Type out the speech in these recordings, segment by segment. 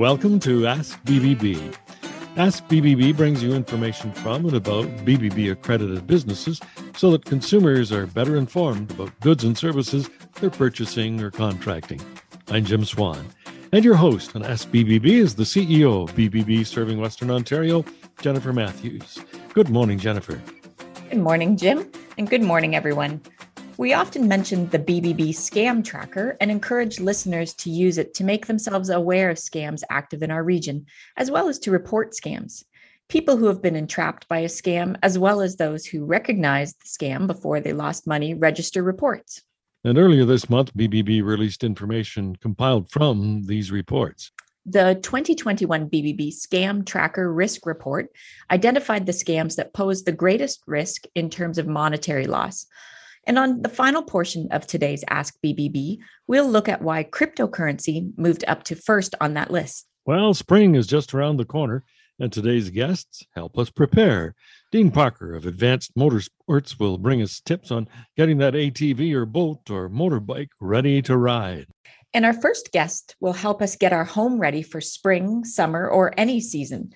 Welcome to Ask BBB. Ask BBB brings you information from and about BBB accredited businesses so that consumers are better informed about goods and services they're purchasing or contracting. I'm Jim Swan, and your host on Ask BBB is the CEO of BBB Serving Western Ontario, Jennifer Matthews. Good morning, Jennifer. Good morning, Jim, and good morning, everyone. We often mention the BBB scam tracker and encourage listeners to use it to make themselves aware of scams active in our region, as well as to report scams. People who have been entrapped by a scam, as well as those who recognize the scam before they lost money, register reports. And earlier this month, BBB released information compiled from these reports. The 2021 BBB Scam Tracker Risk Report identified the scams that pose the greatest risk in terms of monetary loss. And on the final portion of today's Ask BBB, we'll look at why cryptocurrency moved up to first on that list. Well, spring is just around the corner, and today's guests help us prepare. Dean Parker of Advanced Motorsports will bring us tips on getting that ATV or boat or motorbike ready to ride. And our first guest will help us get our home ready for spring, summer, or any season.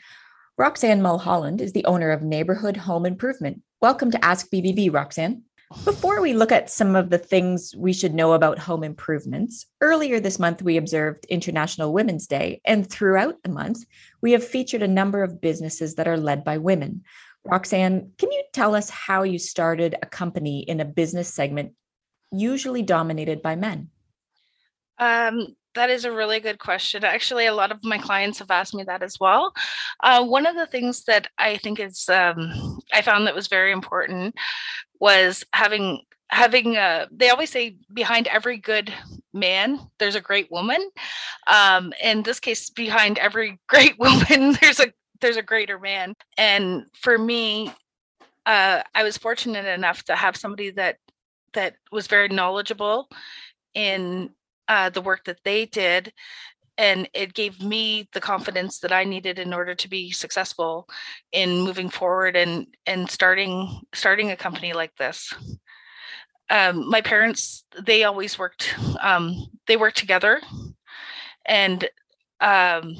Roxanne Mulholland is the owner of Neighborhood Home Improvement. Welcome to Ask BBB, Roxanne. Before we look at some of the things we should know about home improvements, earlier this month we observed International Women's Day, and throughout the month, we have featured a number of businesses that are led by women. Roxanne, can you tell us how you started a company in a business segment usually dominated by men? Um, that is a really good question. Actually, a lot of my clients have asked me that as well. Uh, one of the things that I think is um, I found that was very important was having having uh, they always say behind every good man there's a great woman. Um in this case behind every great woman there's a there's a greater man. And for me uh i was fortunate enough to have somebody that that was very knowledgeable in uh, the work that they did and it gave me the confidence that i needed in order to be successful in moving forward and and starting starting a company like this. Um, my parents they always worked um, they worked together. And um,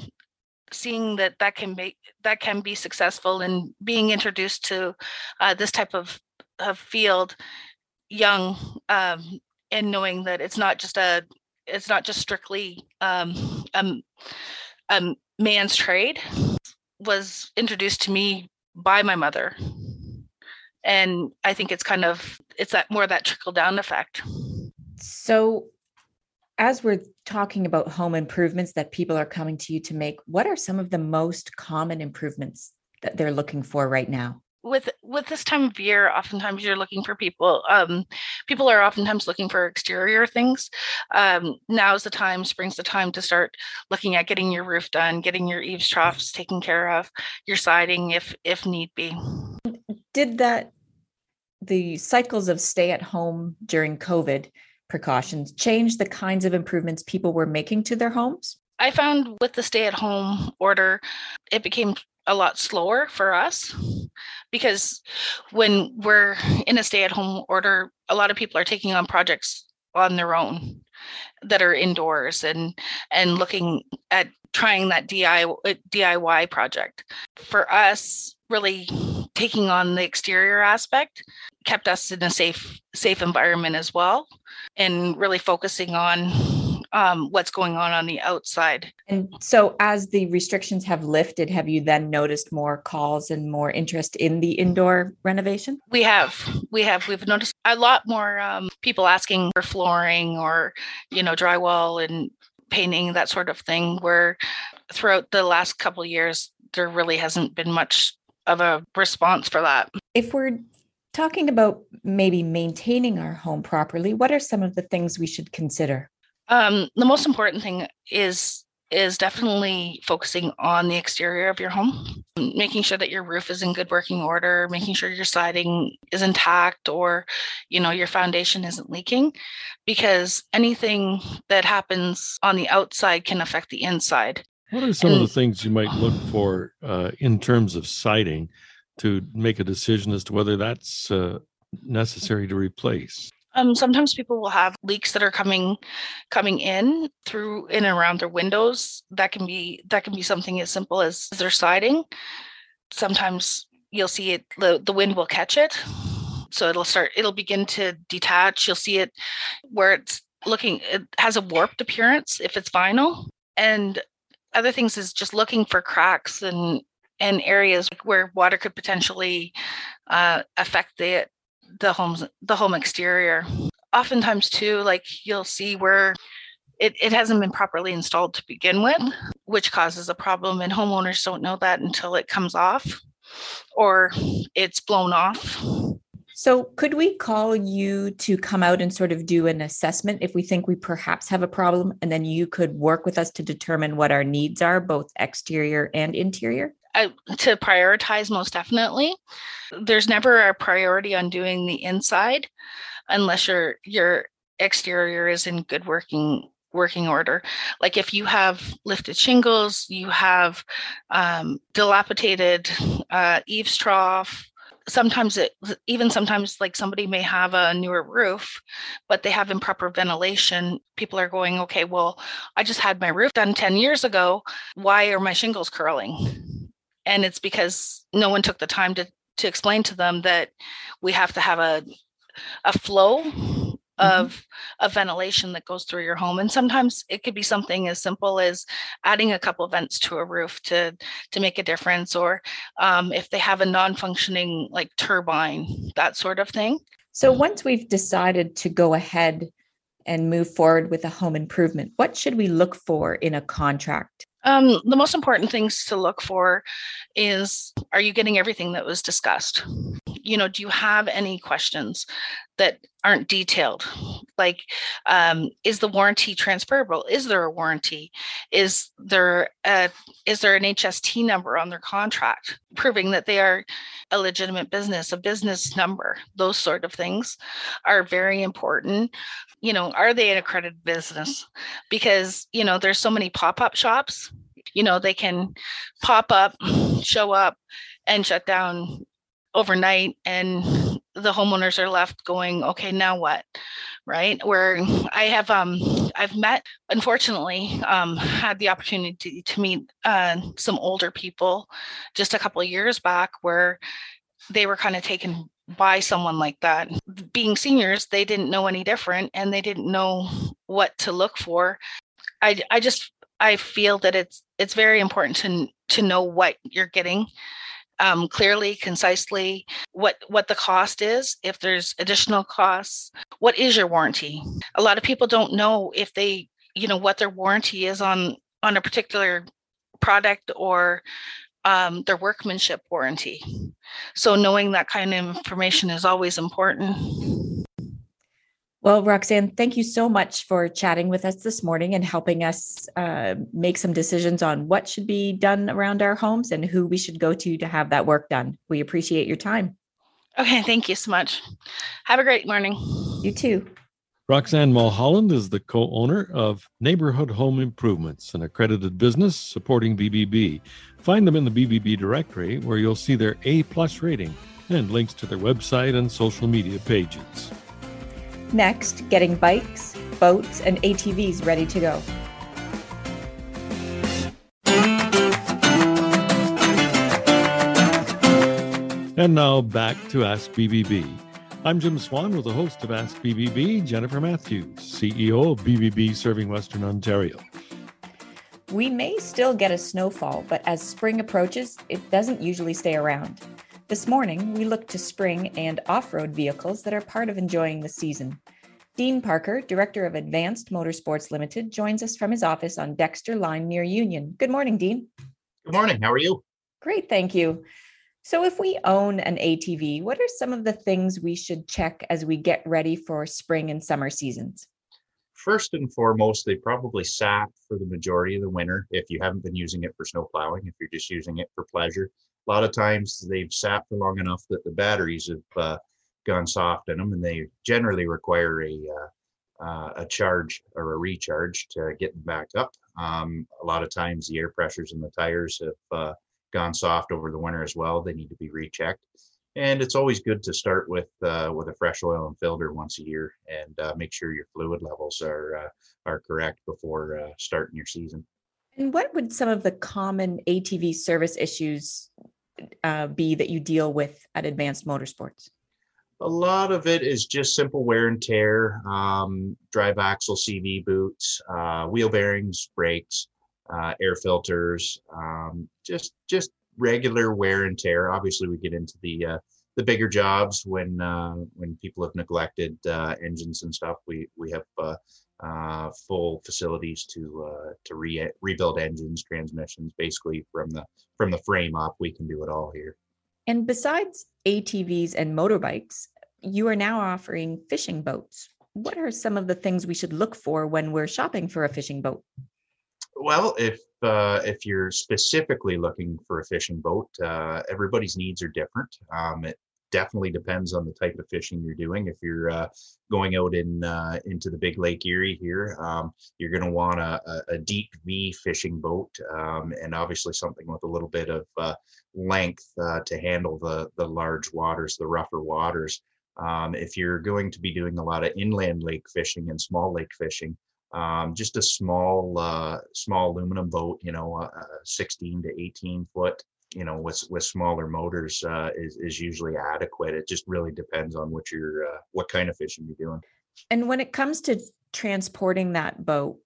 seeing that that can make that can be successful and being introduced to uh, this type of, of field young um, and knowing that it's not just a it's not just strictly um, a, a man's trade was introduced to me by my mother. And i think it's kind of it's that more of that trickle down effect. So as we're talking about home improvements that people are coming to you to make what are some of the most common improvements that they're looking for right now with with this time of year oftentimes you're looking for people um, people are oftentimes looking for exterior things. Um, now's the time spring's the time to start looking at getting your roof done getting your eaves troughs taken care of your siding if if need be. Did that the cycles of stay at home during covid precautions change the kinds of improvements people were making to their homes? I found with the stay at home order, it became a lot slower for us because when we're in a stay at home order a lot of people are taking on projects on their own that are indoors and and looking at trying that DIY DIY project. For us really taking on the exterior aspect kept us in a safe safe environment as well and really focusing on um, what's going on on the outside. And so, as the restrictions have lifted, have you then noticed more calls and more interest in the indoor renovation? We have, we have, we've noticed a lot more um, people asking for flooring or, you know, drywall and painting that sort of thing. Where throughout the last couple years, there really hasn't been much of a response for that. If we're talking about maybe maintaining our home properly, what are some of the things we should consider? Um, the most important thing is is definitely focusing on the exterior of your home, making sure that your roof is in good working order, making sure your siding is intact or you know your foundation isn't leaking because anything that happens on the outside can affect the inside. What are some and, of the things you might look for uh, in terms of siding to make a decision as to whether that's uh, necessary to replace? Um, sometimes people will have leaks that are coming coming in through in and around their windows. That can be that can be something as simple as their siding. Sometimes you'll see it the, the wind will catch it. So it'll start it'll begin to detach. You'll see it where it's looking it has a warped appearance if it's vinyl. And other things is just looking for cracks and and areas where water could potentially uh, affect the the homes the home exterior. Oftentimes too like you'll see where it, it hasn't been properly installed to begin with which causes a problem and homeowners don't know that until it comes off or it's blown off. So could we call you to come out and sort of do an assessment if we think we perhaps have a problem and then you could work with us to determine what our needs are both exterior and interior to prioritize most definitely. There's never a priority on doing the inside unless your your exterior is in good working working order. Like if you have lifted shingles, you have um, dilapidated uh, eaves trough. Sometimes it even sometimes like somebody may have a newer roof, but they have improper ventilation. People are going, okay, well, I just had my roof done 10 years ago. Why are my shingles curling? And it's because no one took the time to to explain to them that we have to have a a flow mm-hmm. of mm-hmm. of ventilation that goes through your home and sometimes it could be something as simple as adding a couple vents to a roof to to make a difference or um, if they have a non-functioning like turbine that sort of thing so once we've decided to go ahead and move forward with a home improvement what should we look for in a contract um, the most important things to look for is are you getting everything that was discussed? You know, do you have any questions that aren't detailed? Like, um, is the warranty transferable? Is there a warranty? Is there a, is there an HST number on their contract proving that they are a legitimate business, a business number? Those sort of things are very important. You know, are they an accredited business? Because you know, there's so many pop-up shops you know they can pop up show up and shut down overnight and the homeowners are left going okay now what right where i have um i've met unfortunately um had the opportunity to meet uh, some older people just a couple years back where they were kind of taken by someone like that being seniors they didn't know any different and they didn't know what to look for i i just I feel that it's it's very important to to know what you're getting um, clearly, concisely, what what the cost is, if there's additional costs, what is your warranty. A lot of people don't know if they, you know, what their warranty is on on a particular product or um, their workmanship warranty. So knowing that kind of information is always important. Well, Roxanne, thank you so much for chatting with us this morning and helping us uh, make some decisions on what should be done around our homes and who we should go to to have that work done. We appreciate your time. Okay, thank you so much. Have a great morning. You too. Roxanne Mulholland is the co owner of Neighborhood Home Improvements, an accredited business supporting BBB. Find them in the BBB directory where you'll see their A plus rating and links to their website and social media pages. Next, getting bikes, boats, and ATVs ready to go. And now back to Ask BBB. I'm Jim Swan with the host of Ask BBB, Jennifer Matthews, CEO of BBB serving Western Ontario. We may still get a snowfall, but as spring approaches, it doesn't usually stay around. This morning, we look to spring and off road vehicles that are part of enjoying the season. Dean Parker, Director of Advanced Motorsports Limited, joins us from his office on Dexter Line near Union. Good morning, Dean. Good morning. How are you? Great, thank you. So, if we own an ATV, what are some of the things we should check as we get ready for spring and summer seasons? First and foremost, they probably sat for the majority of the winter if you haven't been using it for snow plowing, if you're just using it for pleasure a lot of times they've sat for long enough that the batteries have uh, gone soft in them, and they generally require a uh, uh, a charge or a recharge to get them back up. Um, a lot of times the air pressures in the tires have uh, gone soft over the winter as well. They need to be rechecked. and it's always good to start with uh, with a fresh oil and filter once a year and uh, make sure your fluid levels are uh, are correct before uh, starting your season. And what would some of the common ATV service issues uh, be that you deal with at Advanced Motorsports? A lot of it is just simple wear and tear, um, drive axle CV boots, uh, wheel bearings, brakes, air filters, um, just just regular wear and tear. Obviously, we get into the uh, the bigger jobs when uh, when people have neglected uh, engines and stuff. We we have uh, uh, full facilities to uh, to re- rebuild engines, transmissions, basically from the from the frame up. We can do it all here. And besides ATVs and motorbikes, you are now offering fishing boats. What are some of the things we should look for when we're shopping for a fishing boat? Well, if uh, if you're specifically looking for a fishing boat, uh, everybody's needs are different. Um, it definitely depends on the type of fishing you're doing. If you're uh, going out in uh, into the big Lake Erie here, um, you're going to want a, a, deep V fishing boat, um, and obviously something with a little bit of uh, length uh, to handle the the large waters, the rougher waters. Um, if you're going to be doing a lot of inland lake fishing and small lake fishing, um, just a small uh, small aluminum boat, you know, uh, 16 to 18 foot, you know, with with smaller motors uh, is is usually adequate. It just really depends on what you're uh, what kind of fishing you're doing. And when it comes to transporting that boat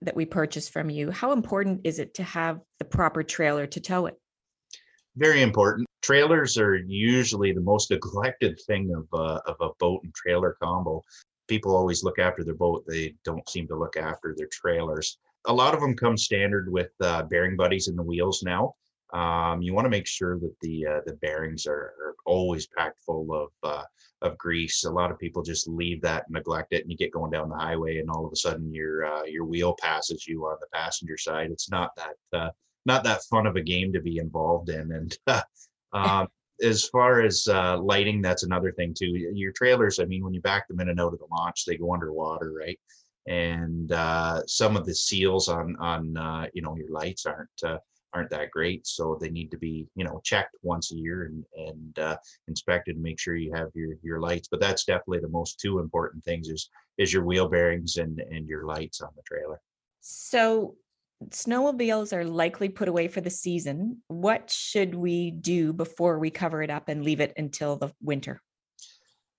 that we purchase from you, how important is it to have the proper trailer to tow it? Very important. Trailers are usually the most neglected thing of uh, of a boat and trailer combo people always look after their boat. They don't seem to look after their trailers. A lot of them come standard with uh, bearing buddies in the wheels now. Um, you want to make sure that the uh, the bearings are, are, always packed full of uh, of grease. A lot of people just leave that, neglect it, and you get going down the highway, and all of a sudden your uh, your wheel passes you on the passenger side. It's not that uh, not that fun of a game to be involved in, and um, as far as uh, lighting, that's another thing too. Your trailers, I mean, when you back them in and out of the launch, they go underwater, right? And uh, some of the seals on on uh, you know your lights aren't uh, aren't that great, so they need to be you know checked once a year and and uh, inspected to make sure you have your your lights. But that's definitely the most two important things is is your wheel bearings and and your lights on the trailer. So snowmobiles are likely put away for the season. What should we do before we cover it up and leave it until the winter?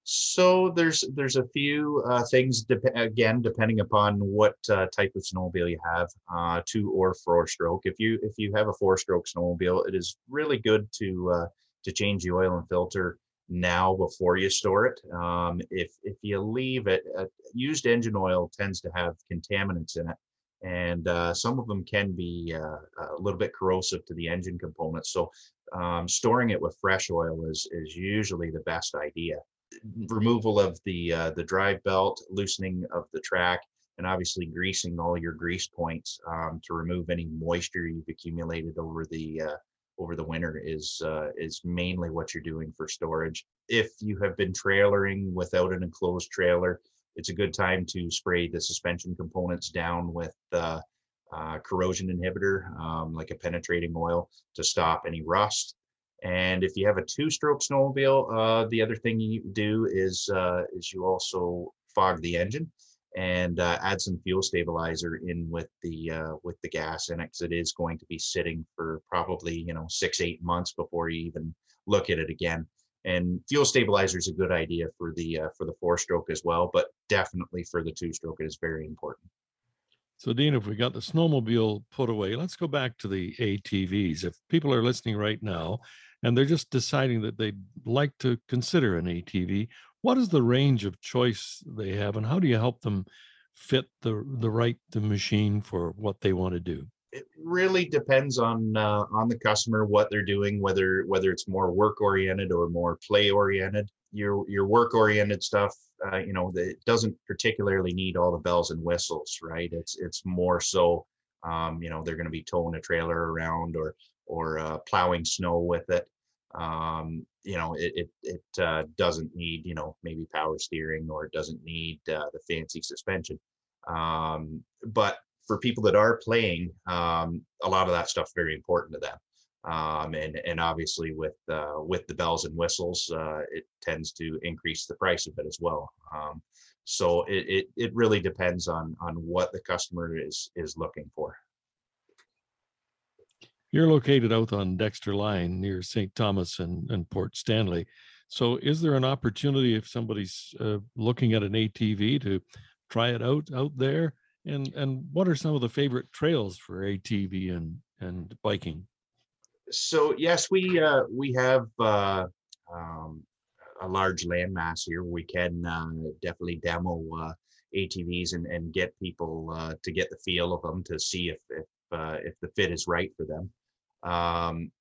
So there's there's a few uh, things de- again depending upon what uh, type of snowmobile you have, uh, two or four stroke. If you if you have a four stroke snowmobile, it is really good to uh, to change the oil and filter now before you store it. Um, if if you leave it, uh, used engine oil tends to have contaminants in it and uh, some of them can be uh, a little bit corrosive to the engine components. So um, storing it with fresh oil is is usually the best idea. Removal of the uh, the drive belt, loosening of the track, and obviously greasing all your grease points um, to remove any moisture you've accumulated over the uh, over the winter is uh, is mainly what you're doing for storage. If you have been trailering without an enclosed trailer, it's a good time to spray the suspension components down with uh, uh, corrosion inhibitor, um, like a penetrating oil, to stop any rust. And if you have a two-stroke snowmobile, uh, the other thing you do is uh, is you also fog the engine and uh, add some fuel stabilizer in with the uh, with the gas in it because it is going to be sitting for probably you know six eight months before you even look at it again and fuel stabilizer is a good idea for the uh, for the four stroke as well but definitely for the two stroke it is very important. So dean if we got the snowmobile put away let's go back to the atvs if people are listening right now and they're just deciding that they'd like to consider an atv what is the range of choice they have and how do you help them fit the the right the machine for what they want to do it really depends on uh, on the customer what they're doing whether whether it's more work oriented or more play oriented your your work oriented stuff uh, you know it doesn't particularly need all the bells and whistles right? It's it's more so um, you know they're going to be towing a trailer around or or uh, plowing snow with it. Um, you know it it, it uh, doesn't need you know maybe power steering or it doesn't need uh, the fancy suspension. Um, but for people that are playing, um, a lot of that stuff very important to them. Um, and and obviously with uh, with the bells and whistles, uh, it tends to increase the price of it as well. Um, so it, it it really depends on on what the customer is is looking for. You're located out on Dexter Line near St. Thomas and, and Port Stanley. So, is there an opportunity if somebody's uh, looking at an ATV to try it out out there? And and what are some of the favorite trails for ATV and and biking? So yes, we uh, we have uh, um, a large landmass here. We can uh, definitely demo uh, ATVs and, and get people uh, to get the feel of them to see if if uh, if the fit is right for them. Um,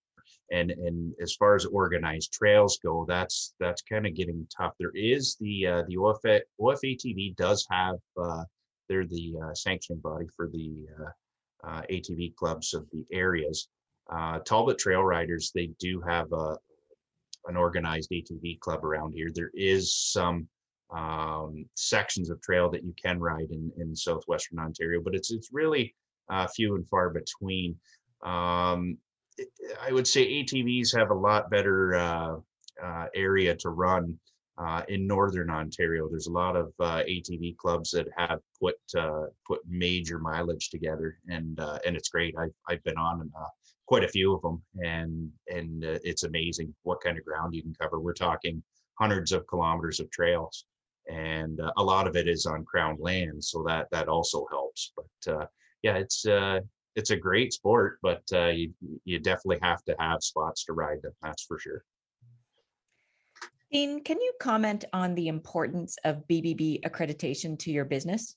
and and as far as organized trails go, that's that's kind of getting tough. There is the uh, the OF, OFATV does have uh, they're the uh, sanctioning body for the uh, uh, ATV clubs of the areas. Uh, Talbot Trail Riders they do have a an organized ATV club around here. There is some um, sections of trail that you can ride in in southwestern Ontario, but it's it's really few and far between. Um, I would say ATVs have a lot better uh, uh, area to run uh, in northern Ontario. There's a lot of uh, ATV clubs that have put uh, put major mileage together, and uh, and it's great. I've I've been on quite a few of them, and and it's amazing what kind of ground you can cover. We're talking hundreds of kilometers of trails, and a lot of it is on crown land, so that that also helps. But yeah, it's it's a great sport, but uh, you you definitely have to have spots to ride them. That's for sure. Dean, can you comment on the importance of BBB accreditation to your business?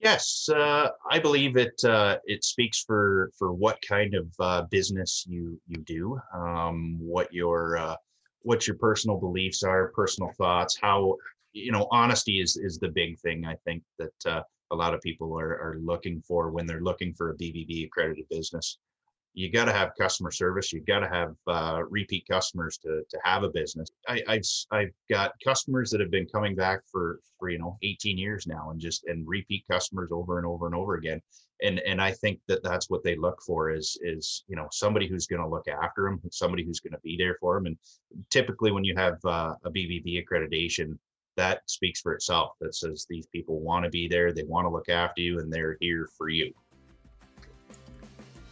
Yes, uh, I believe it. Uh, it speaks for for what kind of uh, business you you do, um, what your uh, what your personal beliefs are, personal thoughts. How you know honesty is is the big thing. I think that uh, a lot of people are, are looking for when they're looking for a BBB accredited business. You got to have customer service. You got to have uh, repeat customers to, to have a business. I, I've I've got customers that have been coming back for for you know 18 years now, and just and repeat customers over and over and over again. And and I think that that's what they look for is is you know somebody who's going to look after them, somebody who's going to be there for them. And typically, when you have uh, a BBB accreditation, that speaks for itself. That says these people want to be there, they want to look after you, and they're here for you.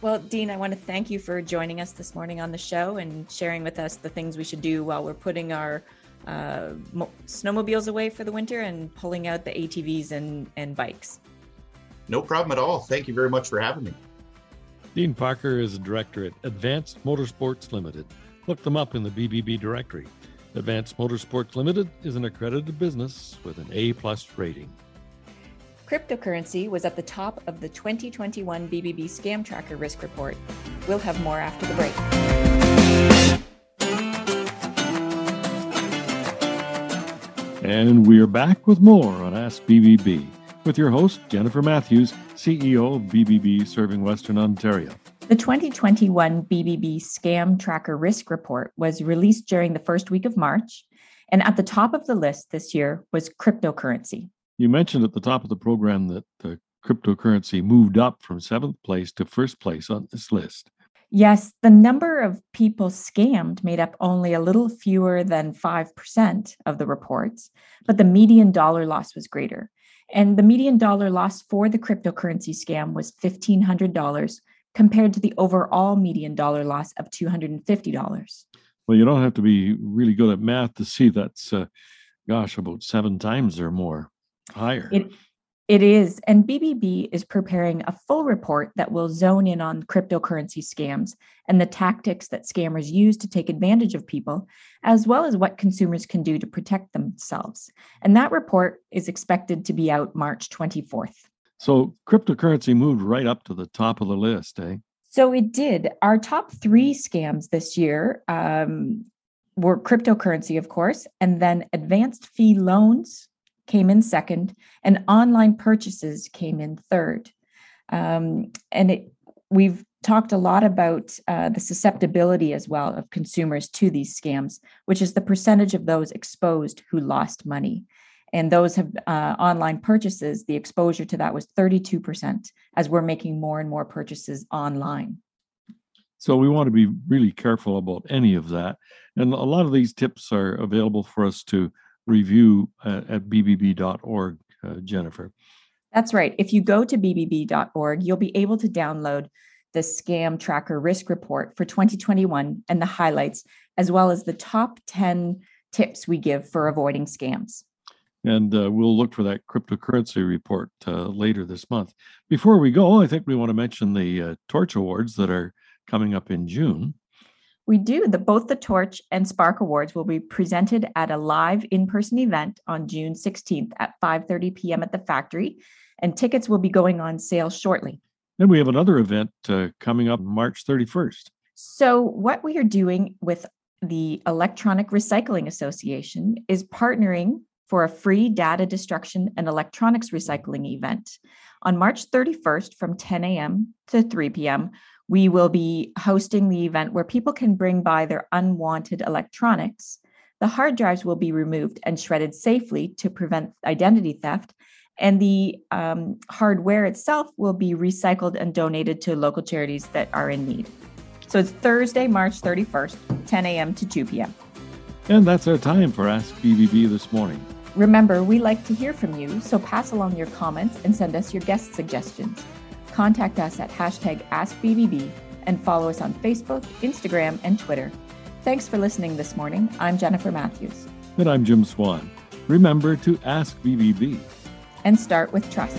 Well, Dean, I want to thank you for joining us this morning on the show and sharing with us the things we should do while we're putting our uh, mo- snowmobiles away for the winter and pulling out the ATVs and, and bikes. No problem at all. Thank you very much for having me. Dean Parker is a director at Advanced Motorsports Limited. Look them up in the BBB directory. Advanced Motorsports Limited is an accredited business with an A plus rating. Cryptocurrency was at the top of the 2021 BBB Scam Tracker Risk Report. We'll have more after the break. And we're back with more on Ask BBB with your host, Jennifer Matthews, CEO of BBB Serving Western Ontario. The 2021 BBB Scam Tracker Risk Report was released during the first week of March. And at the top of the list this year was cryptocurrency. You mentioned at the top of the program that the cryptocurrency moved up from seventh place to first place on this list. Yes, the number of people scammed made up only a little fewer than 5% of the reports, but the median dollar loss was greater. And the median dollar loss for the cryptocurrency scam was $1,500 compared to the overall median dollar loss of $250. Well, you don't have to be really good at math to see that's, uh, gosh, about seven times or more higher. It, it is. And BBB is preparing a full report that will zone in on cryptocurrency scams and the tactics that scammers use to take advantage of people, as well as what consumers can do to protect themselves. And that report is expected to be out March 24th. So cryptocurrency moved right up to the top of the list, eh? So it did. Our top three scams this year um, were cryptocurrency, of course, and then advanced fee loans came in second, and online purchases came in third. Um, and it, we've talked a lot about uh, the susceptibility as well of consumers to these scams, which is the percentage of those exposed who lost money and those have uh, online purchases the exposure to that was 32% as we're making more and more purchases online So we want to be really careful about any of that. And a lot of these tips are available for us to review uh, at bbb.org, uh, Jennifer. That's right. If you go to bbb.org, you'll be able to download the Scam Tracker Risk Report for 2021 and the highlights, as well as the top 10 tips we give for avoiding scams. And uh, we'll look for that cryptocurrency report uh, later this month. Before we go, I think we want to mention the uh, Torch Awards that are coming up in June. We do. The both the Torch and Spark Awards will be presented at a live in-person event on June 16th at 5:30 p.m. at the factory, and tickets will be going on sale shortly. And we have another event uh, coming up March 31st. So, what we are doing with the Electronic Recycling Association is partnering for a free data destruction and electronics recycling event. On March 31st from 10 a.m. to 3 p.m., we will be hosting the event where people can bring by their unwanted electronics. The hard drives will be removed and shredded safely to prevent identity theft. And the um, hardware itself will be recycled and donated to local charities that are in need. So it's Thursday, March 31st, 10 a.m. to 2 p.m. And that's our time for Ask BBB this morning. Remember, we like to hear from you, so pass along your comments and send us your guest suggestions. Contact us at hashtag AskBBB and follow us on Facebook, Instagram, and Twitter. Thanks for listening this morning. I'm Jennifer Matthews. And I'm Jim Swan. Remember to ask BBB and start with trust.